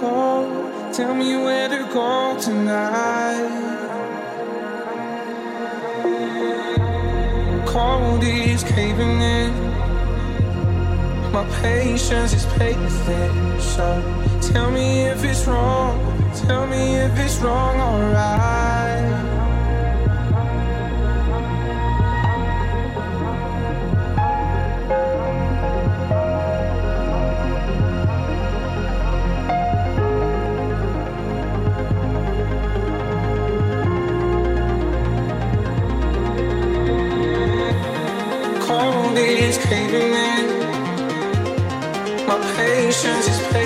go, tell me where to go tonight. Cold is caving in. My patience is thin. So tell me if it's wrong, tell me if it's wrong, alright. Patience is paper